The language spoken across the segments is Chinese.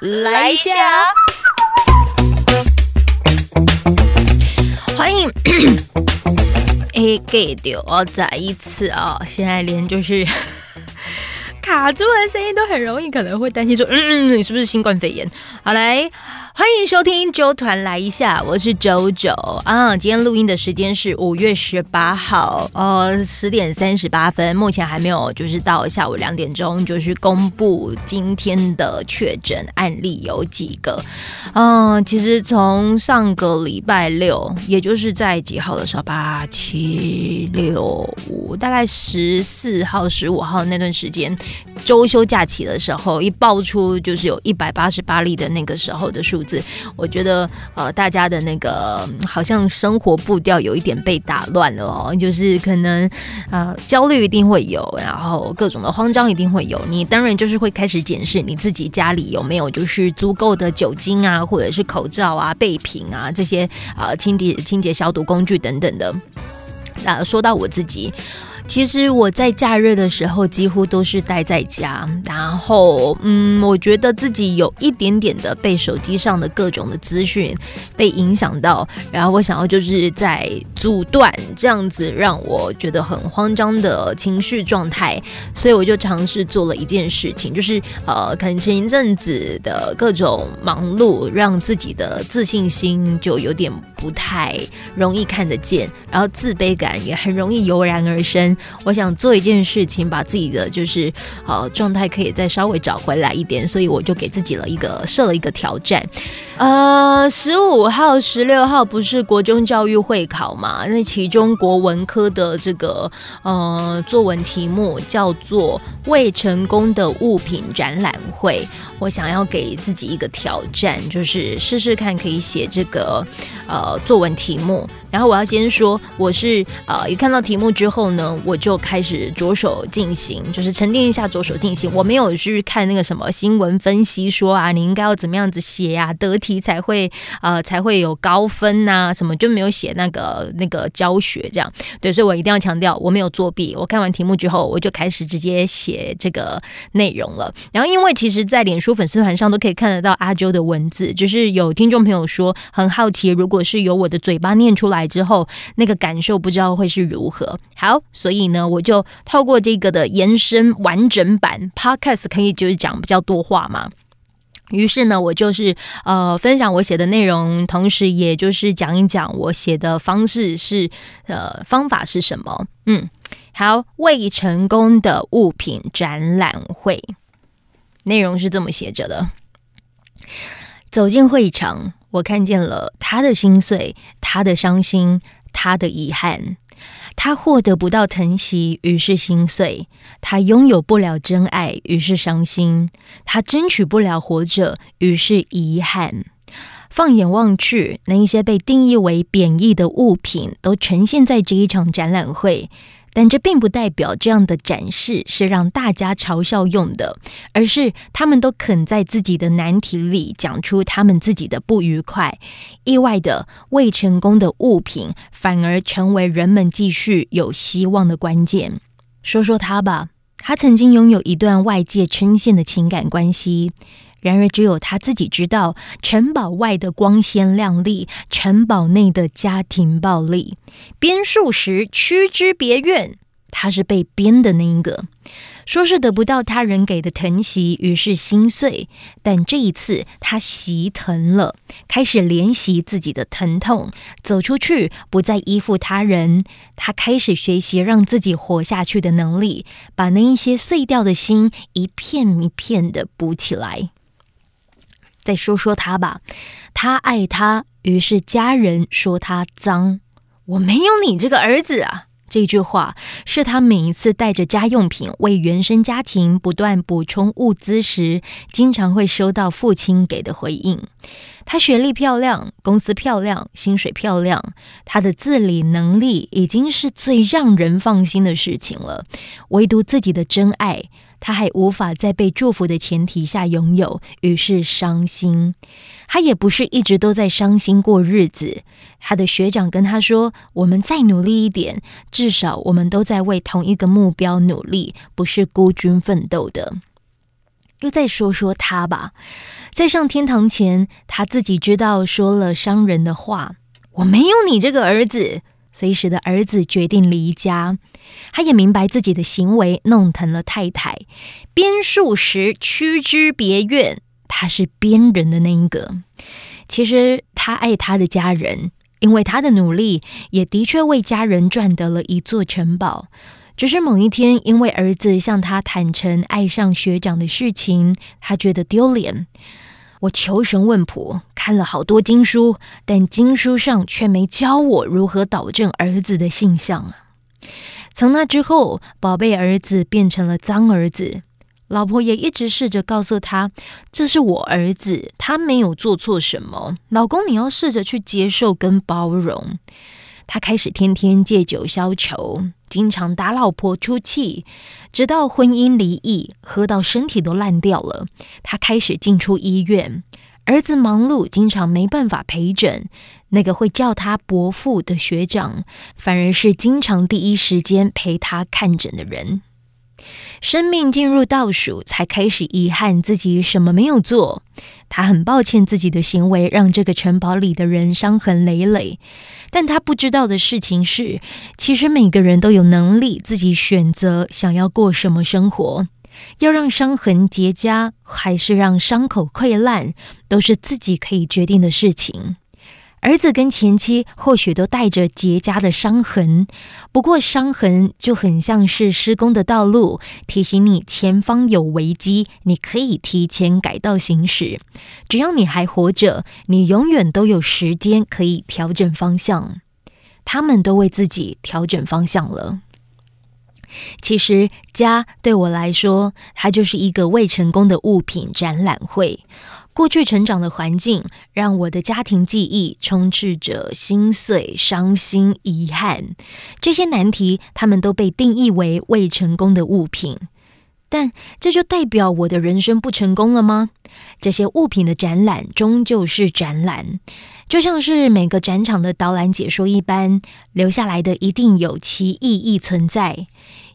来一下，欢迎。哎，给丢哦，再一次啊！现在连就是 卡住的声音都很容易，可能会担心说，嗯，你是不是新冠肺炎？好来。欢迎收听周团来一下，我是周周啊。今天录音的时间是五月十八号，呃，十点三十八分。目前还没有，就是到下午两点钟，就是公布今天的确诊案例有几个。嗯，其实从上个礼拜六，也就是在几号的时候，八七六五，大概十四号、十五号那段时间，周休假期的时候，一爆出就是有一百八十八例的那个时候的数字。我觉得呃，大家的那个好像生活步调有一点被打乱了哦，就是可能呃焦虑一定会有，然后各种的慌张一定会有。你当然就是会开始检视你自己家里有没有就是足够的酒精啊，或者是口罩啊、备品啊这些啊清洁清洁消毒工具等等的。那说到我自己。其实我在假日的时候几乎都是待在家，然后嗯，我觉得自己有一点点的被手机上的各种的资讯被影响到，然后我想要就是在阻断这样子让我觉得很慌张的情绪状态，所以我就尝试做了一件事情，就是呃，可能前一阵子的各种忙碌让自己的自信心就有点不太容易看得见，然后自卑感也很容易油然而生。我想做一件事情，把自己的就是呃状态可以再稍微找回来一点，所以我就给自己了一个设了一个挑战。呃，十五号、十六号不是国中教育会考嘛？那其中国文科的这个呃作文题目叫做“未成功的物品展览会”。我想要给自己一个挑战，就是试试看可以写这个呃作文题目。然后我要先说，我是呃一看到题目之后呢，我我就开始着手进行，就是沉淀一下着手进行。我没有去看那个什么新闻分析说啊，你应该要怎么样子写呀，得题才会呃才会有高分呐，什么就没有写那个那个教学这样。对，所以我一定要强调，我没有作弊。我看完题目之后，我就开始直接写这个内容了。然后因为其实，在脸书粉丝团上都可以看得到阿周的文字，就是有听众朋友说很好奇，如果是由我的嘴巴念出来。之后那个感受不知道会是如何。好，所以以呢，我就透过这个的延伸完整版 podcast，可以就是讲比较多话嘛。于是呢，我就是呃分享我写的内容，同时也就是讲一讲我写的方式是呃方法是什么。嗯，好，未成功的物品展览会内容是这么写着的：走进会场。我看见了他的心碎，他的伤心，他的遗憾。他获得不到疼惜，于是心碎；他拥有不了真爱，于是伤心；他争取不了活着，于是遗憾。放眼望去，那一些被定义为贬义的物品，都呈现在这一场展览会。但这并不代表这样的展示是让大家嘲笑用的，而是他们都肯在自己的难题里讲出他们自己的不愉快。意外的未成功的物品，反而成为人们继续有希望的关键。说说他吧，他曾经拥有一段外界称羡的情感关系。然而，只有他自己知道，城堡外的光鲜亮丽，城堡内的家庭暴力。编述时屈之别院，他是被编的那一个。说是得不到他人给的疼惜，于是心碎。但这一次，他习疼了，开始怜惜自己的疼痛，走出去，不再依附他人。他开始学习让自己活下去的能力，把那一些碎掉的心一片一片的补起来。再说说他吧，他爱他，于是家人说他脏。我没有你这个儿子啊！这句话是他每一次带着家用品为原生家庭不断补充物资时，经常会收到父亲给的回应。他学历漂亮，公司漂亮，薪水漂亮，他的自理能力已经是最让人放心的事情了。唯独自己的真爱。他还无法在被祝福的前提下拥有，于是伤心。他也不是一直都在伤心过日子。他的学长跟他说：“我们再努力一点，至少我们都在为同一个目标努力，不是孤军奋斗的。”又再说说他吧。在上天堂前，他自己知道说了伤人的话。我没有你这个儿子，所以使得儿子决定离家。他也明白自己的行为弄疼了太太。鞭数时屈之别院，他是边人的那一个。其实他爱他的家人，因为他的努力也的确为家人赚得了一座城堡。只是某一天，因为儿子向他坦诚爱上学长的事情，他觉得丢脸。我求神问卜，看了好多经书，但经书上却没教我如何导正儿子的性相啊！从那之后，宝贝儿子变成了脏儿子。老婆也一直试着告诉他：“这是我儿子，他没有做错什么。”老公，你要试着去接受跟包容。他开始天天借酒消愁，经常打老婆出气，直到婚姻离异，喝到身体都烂掉了。他开始进出医院，儿子忙碌，经常没办法陪诊。那个会叫他伯父的学长，反而是经常第一时间陪他看诊的人。生命进入倒数，才开始遗憾自己什么没有做。他很抱歉自己的行为让这个城堡里的人伤痕累累，但他不知道的事情是，其实每个人都有能力自己选择想要过什么生活。要让伤痕结痂，还是让伤口溃烂，都是自己可以决定的事情。儿子跟前妻或许都带着结痂的伤痕，不过伤痕就很像是施工的道路，提醒你前方有危机，你可以提前改道行驶。只要你还活着，你永远都有时间可以调整方向。他们都为自己调整方向了。其实家对我来说，它就是一个未成功的物品展览会。过去成长的环境，让我的家庭记忆充斥着心碎、伤心、遗憾。这些难题，他们都被定义为未成功的物品。但这就代表我的人生不成功了吗？这些物品的展览终究是展览，就像是每个展场的导览解说一般，留下来的一定有其意义存在。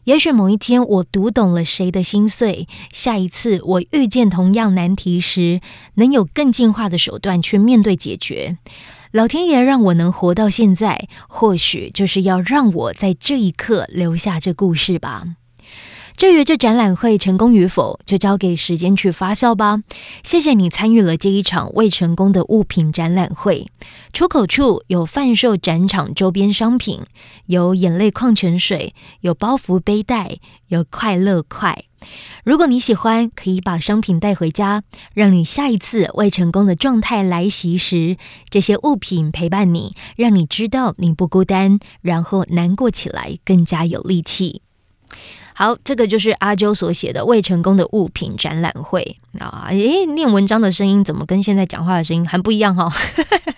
也许某一天我读懂了谁的心碎，下一次我遇见同样难题时，能有更进化的手段去面对解决。老天爷让我能活到现在，或许就是要让我在这一刻留下这故事吧。至于这展览会成功与否，就交给时间去发酵吧。谢谢你参与了这一场未成功的物品展览会。出口处有贩售展场周边商品，有眼泪矿泉水，有包袱背带，有快乐块。如果你喜欢，可以把商品带回家，让你下一次未成功的状态来袭时，这些物品陪伴你，让你知道你不孤单，然后难过起来更加有力气。好，这个就是阿啾所写的未成功的物品展览会啊！诶，念文章的声音怎么跟现在讲话的声音还不一样哈？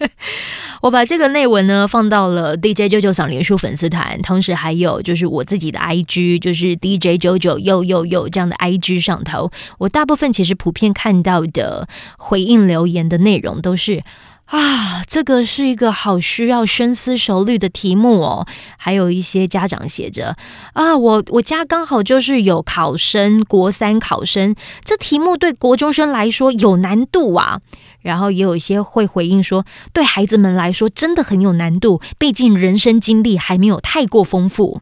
我把这个内文呢放到了 DJ 九九赏连书粉丝团，同时还有就是我自己的 IG，就是 DJ 九九又又又这样的 IG 上头。我大部分其实普遍看到的回应留言的内容都是。啊，这个是一个好需要深思熟虑的题目哦。还有一些家长写着啊，我我家刚好就是有考生，国三考生，这题目对国中生来说有难度啊。然后也有一些会回应说，对孩子们来说真的很有难度，毕竟人生经历还没有太过丰富。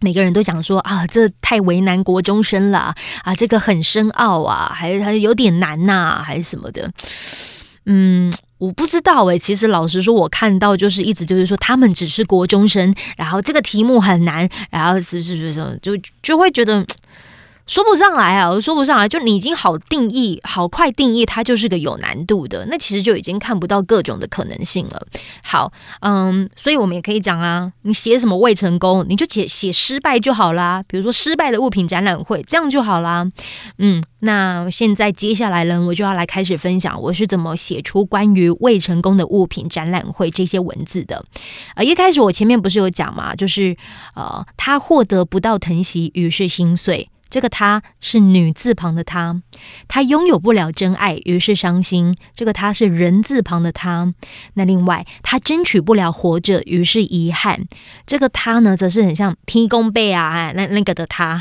每个人都讲说啊，这太为难国中生了啊，这个很深奥啊，还还有点难呐，还是什么的，嗯。我不知道诶，其实老实说，我看到就是一直就是说他们只是国中生，然后这个题目很难，然后是是是是，就就会觉得。说不上来啊，我说不上来。就你已经好定义，好快定义它就是个有难度的，那其实就已经看不到各种的可能性了。好，嗯，所以我们也可以讲啊，你写什么未成功，你就写写失败就好啦。比如说失败的物品展览会，这样就好啦。嗯，那现在接下来呢，我就要来开始分享我是怎么写出关于未成功的物品展览会这些文字的。呃，一开始我前面不是有讲嘛，就是呃，他获得不到疼惜，于是心碎。这个他是女字旁的他，他拥有不了真爱，于是伤心。这个他是人字旁的他。那另外，他争取不了活着，于是遗憾。这个他呢，则是很像天公背啊，那那个的他，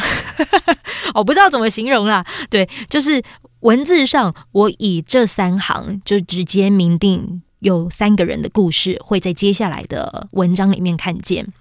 我不知道怎么形容啦。对，就是文字上，我以这三行就直接明定有三个人的故事会在接下来的文章里面看见。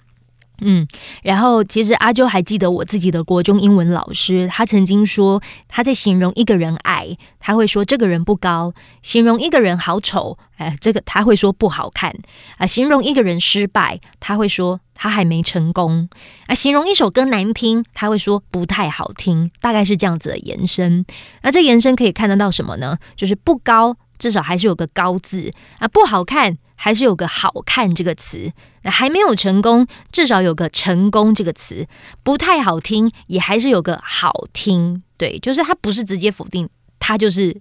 嗯，然后其实阿啾还记得我自己的国中英文老师，他曾经说他在形容一个人矮，他会说这个人不高；形容一个人好丑，哎，这个他会说不好看啊；形容一个人失败，他会说他还没成功啊；形容一首歌难听，他会说不太好听，大概是这样子的延伸。那这延伸可以看得到什么呢？就是不高，至少还是有个高字啊；不好看。还是有个好看这个词，还没有成功，至少有个成功这个词，不太好听，也还是有个好听。对，就是它不是直接否定，它就是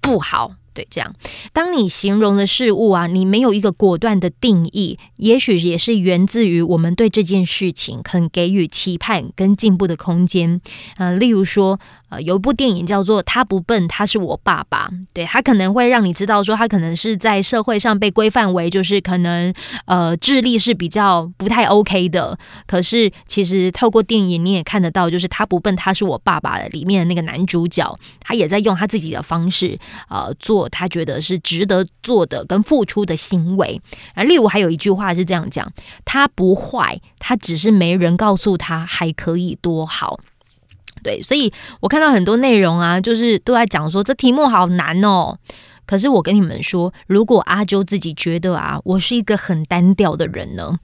不好。对，这样，当你形容的事物啊，你没有一个果断的定义，也许也是源自于我们对这件事情肯给予期盼跟进步的空间。呃，例如说。有一部电影叫做《他不笨，他是我爸爸》。对他可能会让你知道说，他可能是在社会上被规范为就是可能呃智力是比较不太 OK 的。可是其实透过电影你也看得到，就是《他不笨，他是我爸爸》的里面的那个男主角，他也在用他自己的方式呃做他觉得是值得做的跟付出的行为啊。例如还有一句话是这样讲：他不坏，他只是没人告诉他还可以多好。对，所以我看到很多内容啊，就是都在讲说这题目好难哦。可是我跟你们说，如果阿啾自己觉得啊，我是一个很单调的人呢，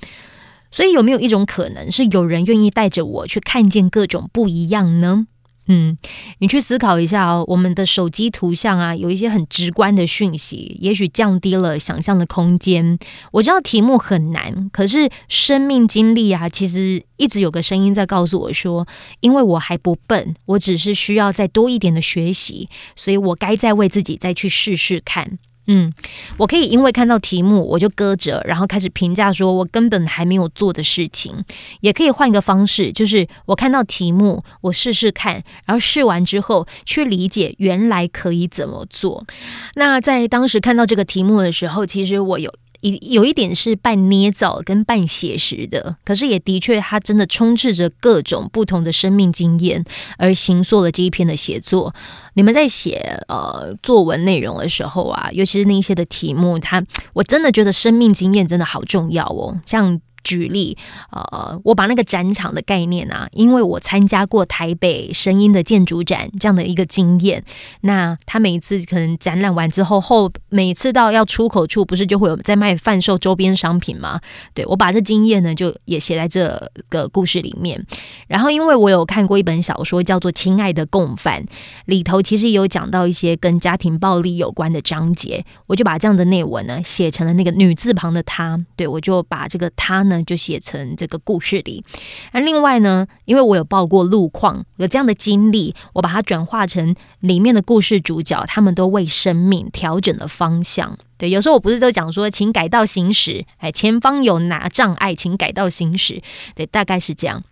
所以有没有一种可能是有人愿意带着我去看见各种不一样呢？嗯，你去思考一下哦，我们的手机图像啊，有一些很直观的讯息，也许降低了想象的空间。我知道题目很难，可是生命经历啊，其实一直有个声音在告诉我说，因为我还不笨，我只是需要再多一点的学习，所以我该再为自己再去试试看。嗯，我可以因为看到题目我就搁着，然后开始评价说我根本还没有做的事情；也可以换一个方式，就是我看到题目，我试试看，然后试完之后去理解原来可以怎么做。那在当时看到这个题目的时候，其实我有。有有一点是半捏造跟半写实的，可是也的确，它真的充斥着各种不同的生命经验，而行塑了这一篇的写作。你们在写呃作文内容的时候啊，尤其是那些的题目，它我真的觉得生命经验真的好重要哦，像。举例，呃，我把那个展场的概念啊，因为我参加过台北声音的建筑展这样的一个经验，那他每一次可能展览完之后，后每次到要出口处，不是就会有在卖贩售周边商品吗？对我把这经验呢，就也写在这个故事里面。然后，因为我有看过一本小说叫做《亲爱的共犯》，里头其实也有讲到一些跟家庭暴力有关的章节，我就把这样的内文呢写成了那个女字旁的她，对我就把这个她。呢，就写成这个故事里。那另外呢，因为我有报过路况，有这样的经历，我把它转化成里面的故事主角，他们都为生命调整了方向。对，有时候我不是都讲说，请改道行驶，哎，前方有哪障碍，请改道行驶。对，大概是这样。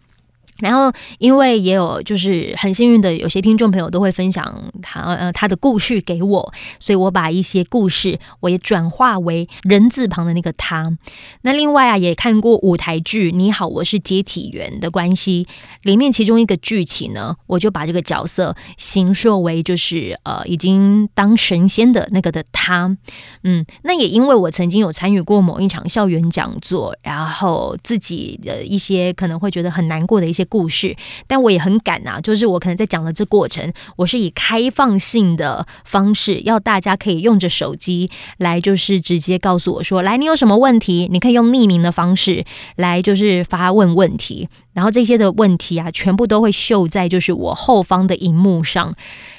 然后，因为也有就是很幸运的，有些听众朋友都会分享他呃他的故事给我，所以我把一些故事我也转化为人字旁的那个他。那另外啊，也看过舞台剧《你好，我是接体员》的关系，里面其中一个剧情呢，我就把这个角色形塑为就是呃已经当神仙的那个的他。嗯，那也因为我曾经有参与过某一场校园讲座，然后自己的一些可能会觉得很难过的一些。故事，但我也很赶啊，就是我可能在讲的这过程，我是以开放性的方式，要大家可以用着手机来，就是直接告诉我说，来，你有什么问题，你可以用匿名的方式来，就是发问问题，然后这些的问题啊，全部都会秀在就是我后方的荧幕上，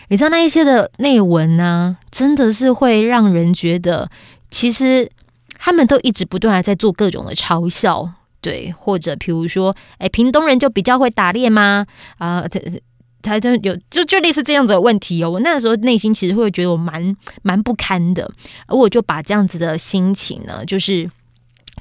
你知道那一些的内文呢，真的是会让人觉得，其实他们都一直不断的在做各种的嘲笑。对，或者比如说，哎，屏东人就比较会打猎吗？啊，他他都有，就就类似这样子的问题哦。我那时候内心其实会觉得我蛮蛮不堪的，而我就把这样子的心情呢，就是。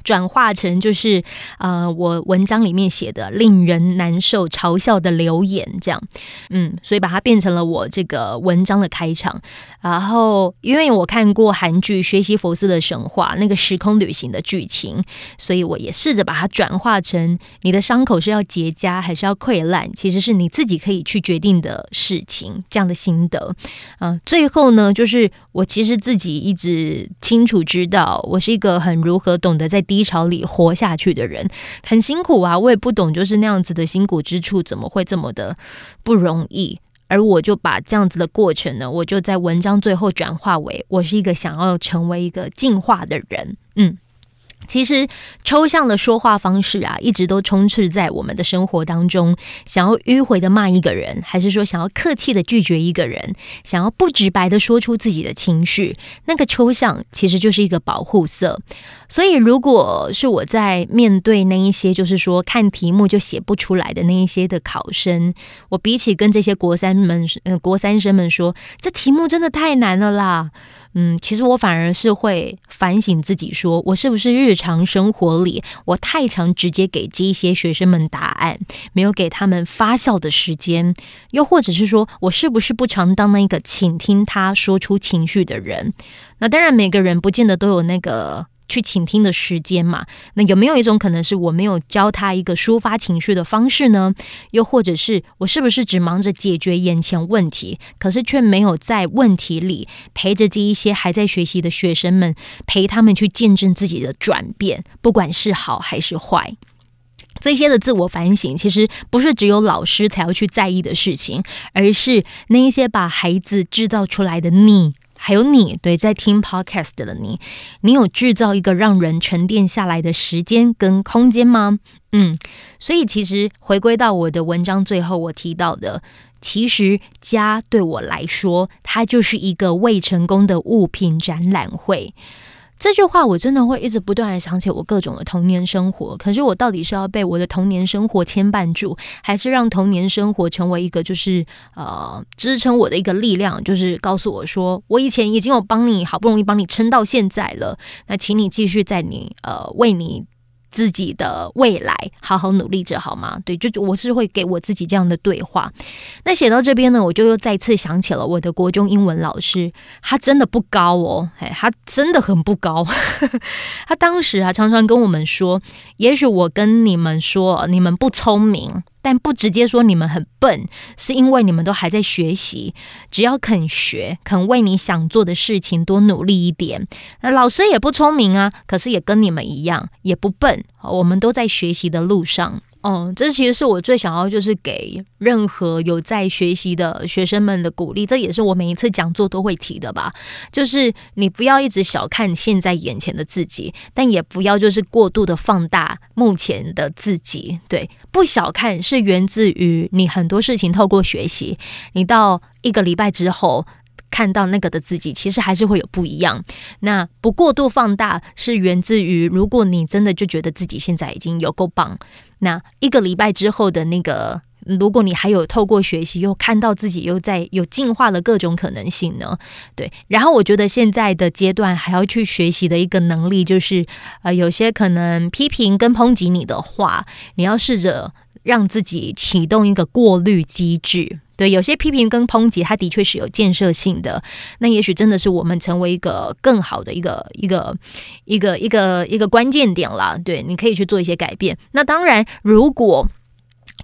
转化成就是呃我文章里面写的令人难受、嘲笑的留言这样，嗯，所以把它变成了我这个文章的开场。然后因为我看过韩剧《学习佛斯的神话》那个时空旅行的剧情，所以我也试着把它转化成你的伤口是要结痂还是要溃烂，其实是你自己可以去决定的事情。这样的心得，嗯，最后呢，就是我其实自己一直清楚知道，我是一个很如何懂得在低潮里活下去的人，很辛苦啊，我也不懂，就是那样子的辛苦之处怎么会这么的不容易，而我就把这样子的过程呢，我就在文章最后转化为，我是一个想要成为一个进化的人，嗯。其实抽象的说话方式啊，一直都充斥在我们的生活当中。想要迂回的骂一个人，还是说想要客气的拒绝一个人，想要不直白的说出自己的情绪，那个抽象其实就是一个保护色。所以，如果是我在面对那一些，就是说看题目就写不出来的那一些的考生，我比起跟这些国三们、呃国三生们说，这题目真的太难了啦。嗯，其实我反而是会反省自己，说我是不是日常生活里我太常直接给这一些学生们答案，没有给他们发酵的时间，又或者是说我是不是不常当那个倾听他说出情绪的人？那当然，每个人不见得都有那个。去倾听的时间嘛？那有没有一种可能是我没有教他一个抒发情绪的方式呢？又或者是我是不是只忙着解决眼前问题，可是却没有在问题里陪着这一些还在学习的学生们，陪他们去见证自己的转变，不管是好还是坏，这些的自我反省，其实不是只有老师才要去在意的事情，而是那一些把孩子制造出来的你。还有你，对，在听 podcast 的你，你有制造一个让人沉淀下来的时间跟空间吗？嗯，所以其实回归到我的文章最后，我提到的，其实家对我来说，它就是一个未成功的物品展览会。这句话我真的会一直不断的想起我各种的童年生活，可是我到底是要被我的童年生活牵绊住，还是让童年生活成为一个就是呃支撑我的一个力量，就是告诉我说我以前已经有帮你好不容易帮你撑到现在了，那请你继续在你呃为你。自己的未来，好好努力着好吗？对，就我是会给我自己这样的对话。那写到这边呢，我就又再次想起了我的国中英文老师，他真的不高哦，哎，他真的很不高。他当时啊，常常跟我们说，也许我跟你们说，你们不聪明。但不直接说你们很笨，是因为你们都还在学习。只要肯学，肯为你想做的事情多努力一点。那老师也不聪明啊，可是也跟你们一样，也不笨。我们都在学习的路上。嗯，这其实是我最想要，就是给任何有在学习的学生们的鼓励。这也是我每一次讲座都会提的吧。就是你不要一直小看现在眼前的自己，但也不要就是过度的放大目前的自己。对，不小看是源自于你很多事情透过学习，你到一个礼拜之后。看到那个的自己，其实还是会有不一样。那不过度放大，是源自于如果你真的就觉得自己现在已经有够棒，那一个礼拜之后的那个，如果你还有透过学习又看到自己又在有进化的各种可能性呢？对。然后我觉得现在的阶段还要去学习的一个能力，就是呃，有些可能批评跟抨击你的话，你要试着让自己启动一个过滤机制。对，有些批评跟抨击，它的确是有建设性的。那也许真的是我们成为一个更好的一个一个一个一个一个关键点了。对，你可以去做一些改变。那当然，如果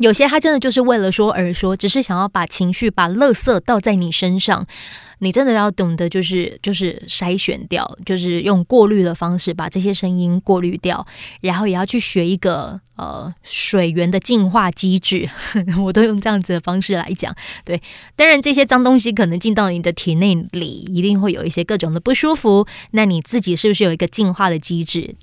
有些他真的就是为了说而说，只是想要把情绪、把垃圾倒在你身上。你真的要懂得，就是就是筛选掉，就是用过滤的方式把这些声音过滤掉，然后也要去学一个呃水源的净化机制，我都用这样子的方式来讲。对，当然这些脏东西可能进到你的体内里，一定会有一些各种的不舒服。那你自己是不是有一个净化的机制？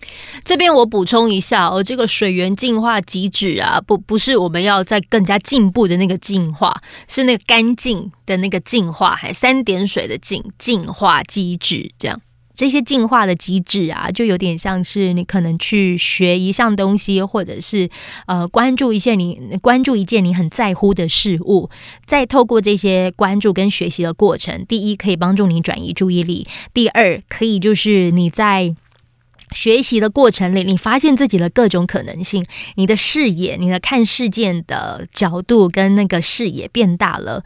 这边我补充一下哦，这个水源净化机制啊，不不是我们要在更加进步的那个净化，是那个干净。的那个进化，还三点水的进进化机制，这样这些进化的机制啊，就有点像是你可能去学一项东西，或者是呃关注一些你关注一件你很在乎的事物，再透过这些关注跟学习的过程，第一可以帮助你转移注意力，第二可以就是你在。学习的过程里，你发现自己的各种可能性，你的视野、你的看事件的角度跟那个视野变大了。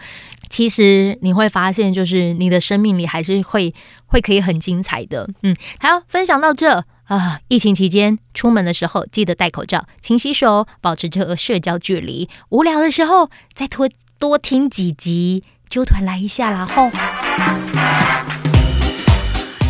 其实你会发现，就是你的生命里还是会会可以很精彩的。嗯，好，分享到这啊。疫情期间出门的时候记得戴口罩、勤洗手，保持这个社交距离。无聊的时候再多多听几集，揪团来一下然后。